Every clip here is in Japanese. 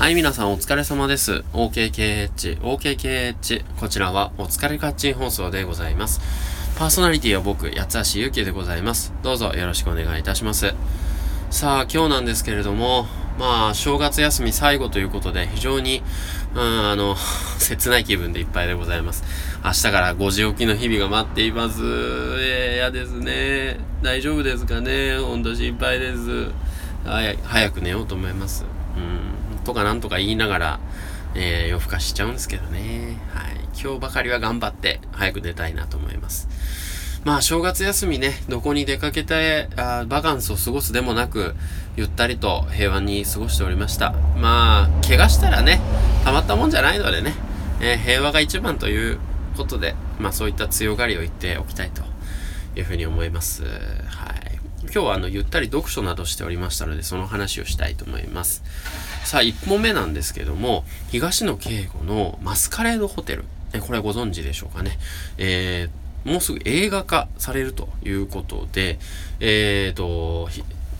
はい、皆さんお疲れ様です。OKKH、OKKH。こちらはお疲れカッチン放送でございます。パーソナリティは僕、八橋ゆきでございます。どうぞよろしくお願いいたします。さあ、今日なんですけれども、まあ、正月休み最後ということで、非常に、うん、あの、切ない気分でいっぱいでございます。明日から5時起きの日々が待っています。えー、嫌ですね。大丈夫ですかねほんと心配です。はい、早く寝ようと思います。うんとかなんとか言いながら、えー、夜更かしちゃうんですけどね。はい。今日ばかりは頑張って早く寝たいなと思います。まあ、正月休みね、どこに出かけて、あバカンスを過ごすでもなく、ゆったりと平和に過ごしておりました。まあ、怪我したらね、たまったもんじゃないのでね、えー、平和が一番ということで、まあそういった強がりを言っておきたいというふうに思います。はい。今日はあの、ゆったり読書などしておりましたので、その話をしたいと思います。さあ、1本目なんですけども、東野圭吾のマスカレードホテル。これご存知でしょうかね。えー、もうすぐ映画化されるということで、えーと、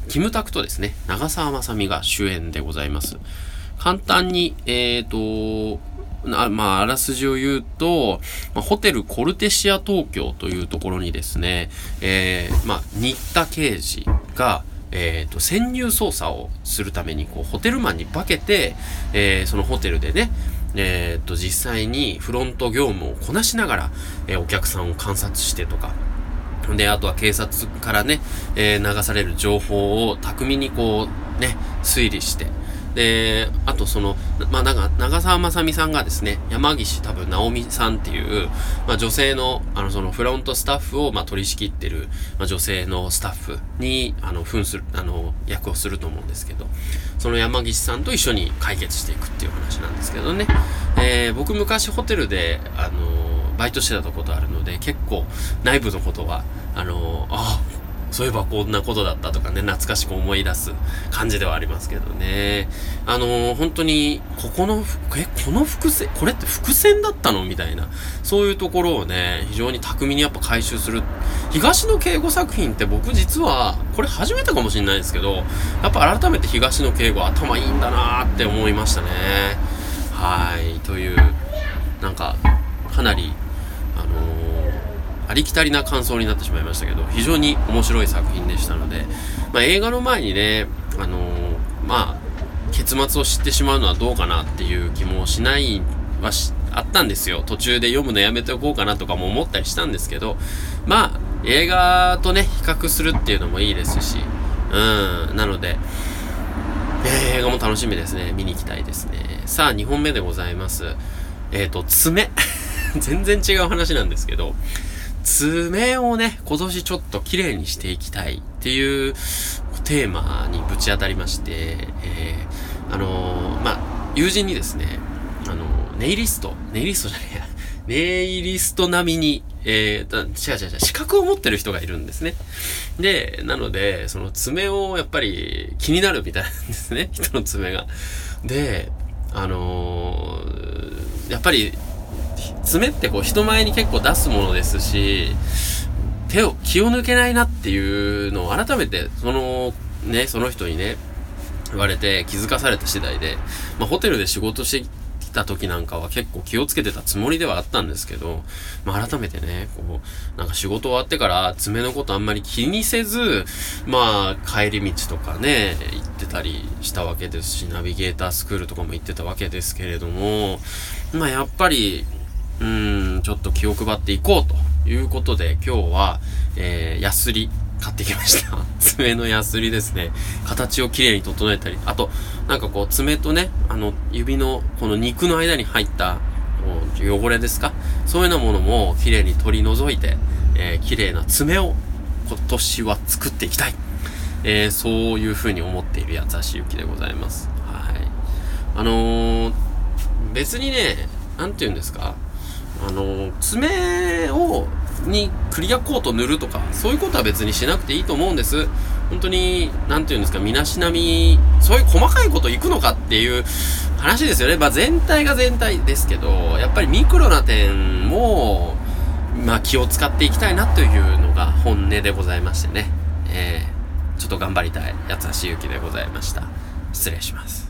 キムタクとですね、長澤まさみが主演でございます。簡単に、えーと、あまあ、あらすじを言うと、まあ、ホテルコルテシア東京というところにですね、えー、まあ、新田刑事が、えーと、潜入捜査をするためにこうホテルマンに化けて、えー、そのホテルでね、えーと、実際にフロント業務をこなしながら、えー、お客さんを観察してとか、で、あとは警察からね、えー、流される情報を巧みにこう、ね、推理して、で、あとその、まあ、なんか、長澤まさみさんがですね、山岸多分直美さんっていう、まあ、女性の、あの、そのフロントスタッフを、まあ、取り仕切ってる、まあ、女性のスタッフに、あの、扮する、あの、役をすると思うんですけど、その山岸さんと一緒に解決していくっていう話なんですけどね。えー、僕昔ホテルで、あの、バイトしてたことあるので、結構内部のことは、あの、ああ、そういえばこんなことだったとかね、懐かしく思い出す感じではありますけどね。あのー、本当に、ここの、え、この伏線、これって伏線だったのみたいな、そういうところをね、非常に巧みにやっぱ回収する。東野敬吾作品って僕実は、これ初めてかもしれないですけど、やっぱ改めて東野敬吾頭いいんだなーって思いましたね。はい、という、なんか、かなりありきたりな感想になってしまいましたけど、非常に面白い作品でしたので、まあ、映画の前にね、あのー、まあ、結末を知ってしまうのはどうかなっていう気もしないはし、あったんですよ。途中で読むのやめておこうかなとかも思ったりしたんですけど、まあ、映画とね、比較するっていうのもいいですし、うん、なので、え、映画も楽しみですね。見に行きたいですね。さあ、2本目でございます。えっ、ー、と、爪。全然違う話なんですけど、爪をね、今年ちょっと綺麗にしていきたいっていうテーマにぶち当たりまして、えー、あのー、まあ、友人にですね、あのー、ネイリスト、ネイリストじゃねえや、ネイリスト並みに、えー、違う違う違う、資格を持ってる人がいるんですね。で、なので、その爪をやっぱり気になるみたいなんですね、人の爪が。で、あのー、やっぱり爪ってこう人前に結構出すものですし、手を、気を抜けないなっていうのを改めて、その、ね、その人にね、言われて気づかされた次第で、まあ、ホテルで仕事してきた時なんかは結構気をつけてたつもりではあったんですけど、まあ、改めてね、こう、なんか仕事終わってから爪のことあんまり気にせず、まあ、帰り道とかね、行ってたりしたわけですし、ナビゲータースクールとかも行ってたわけですけれども、まあ、やっぱり、うん、ちょっと気を配っていこうということで、今日は、えー、ヤスリ買ってきました。爪のヤスリですね。形をきれいに整えたり、あと、なんかこう、爪とね、あの、指の、この肉の間に入った、汚れですか？そういうようなものもきれいに取り除いて、えー、綺麗な爪を今年は作っていきたい。えー、そういうふうに思っている八橋ゆきでございます。はい。あのー、別にね、なんて言うんですか？あの、爪を、にクリアコート塗るとか、そういうことは別にしなくていいと思うんです。本当に、なんていうんですか、身だしなみ、そういう細かいこといくのかっていう話ですよね。まあ全体が全体ですけど、やっぱりミクロな点も、まあ気を使っていきたいなというのが本音でございましてね。えー、ちょっと頑張りたい、八橋ゆきでございました。失礼します。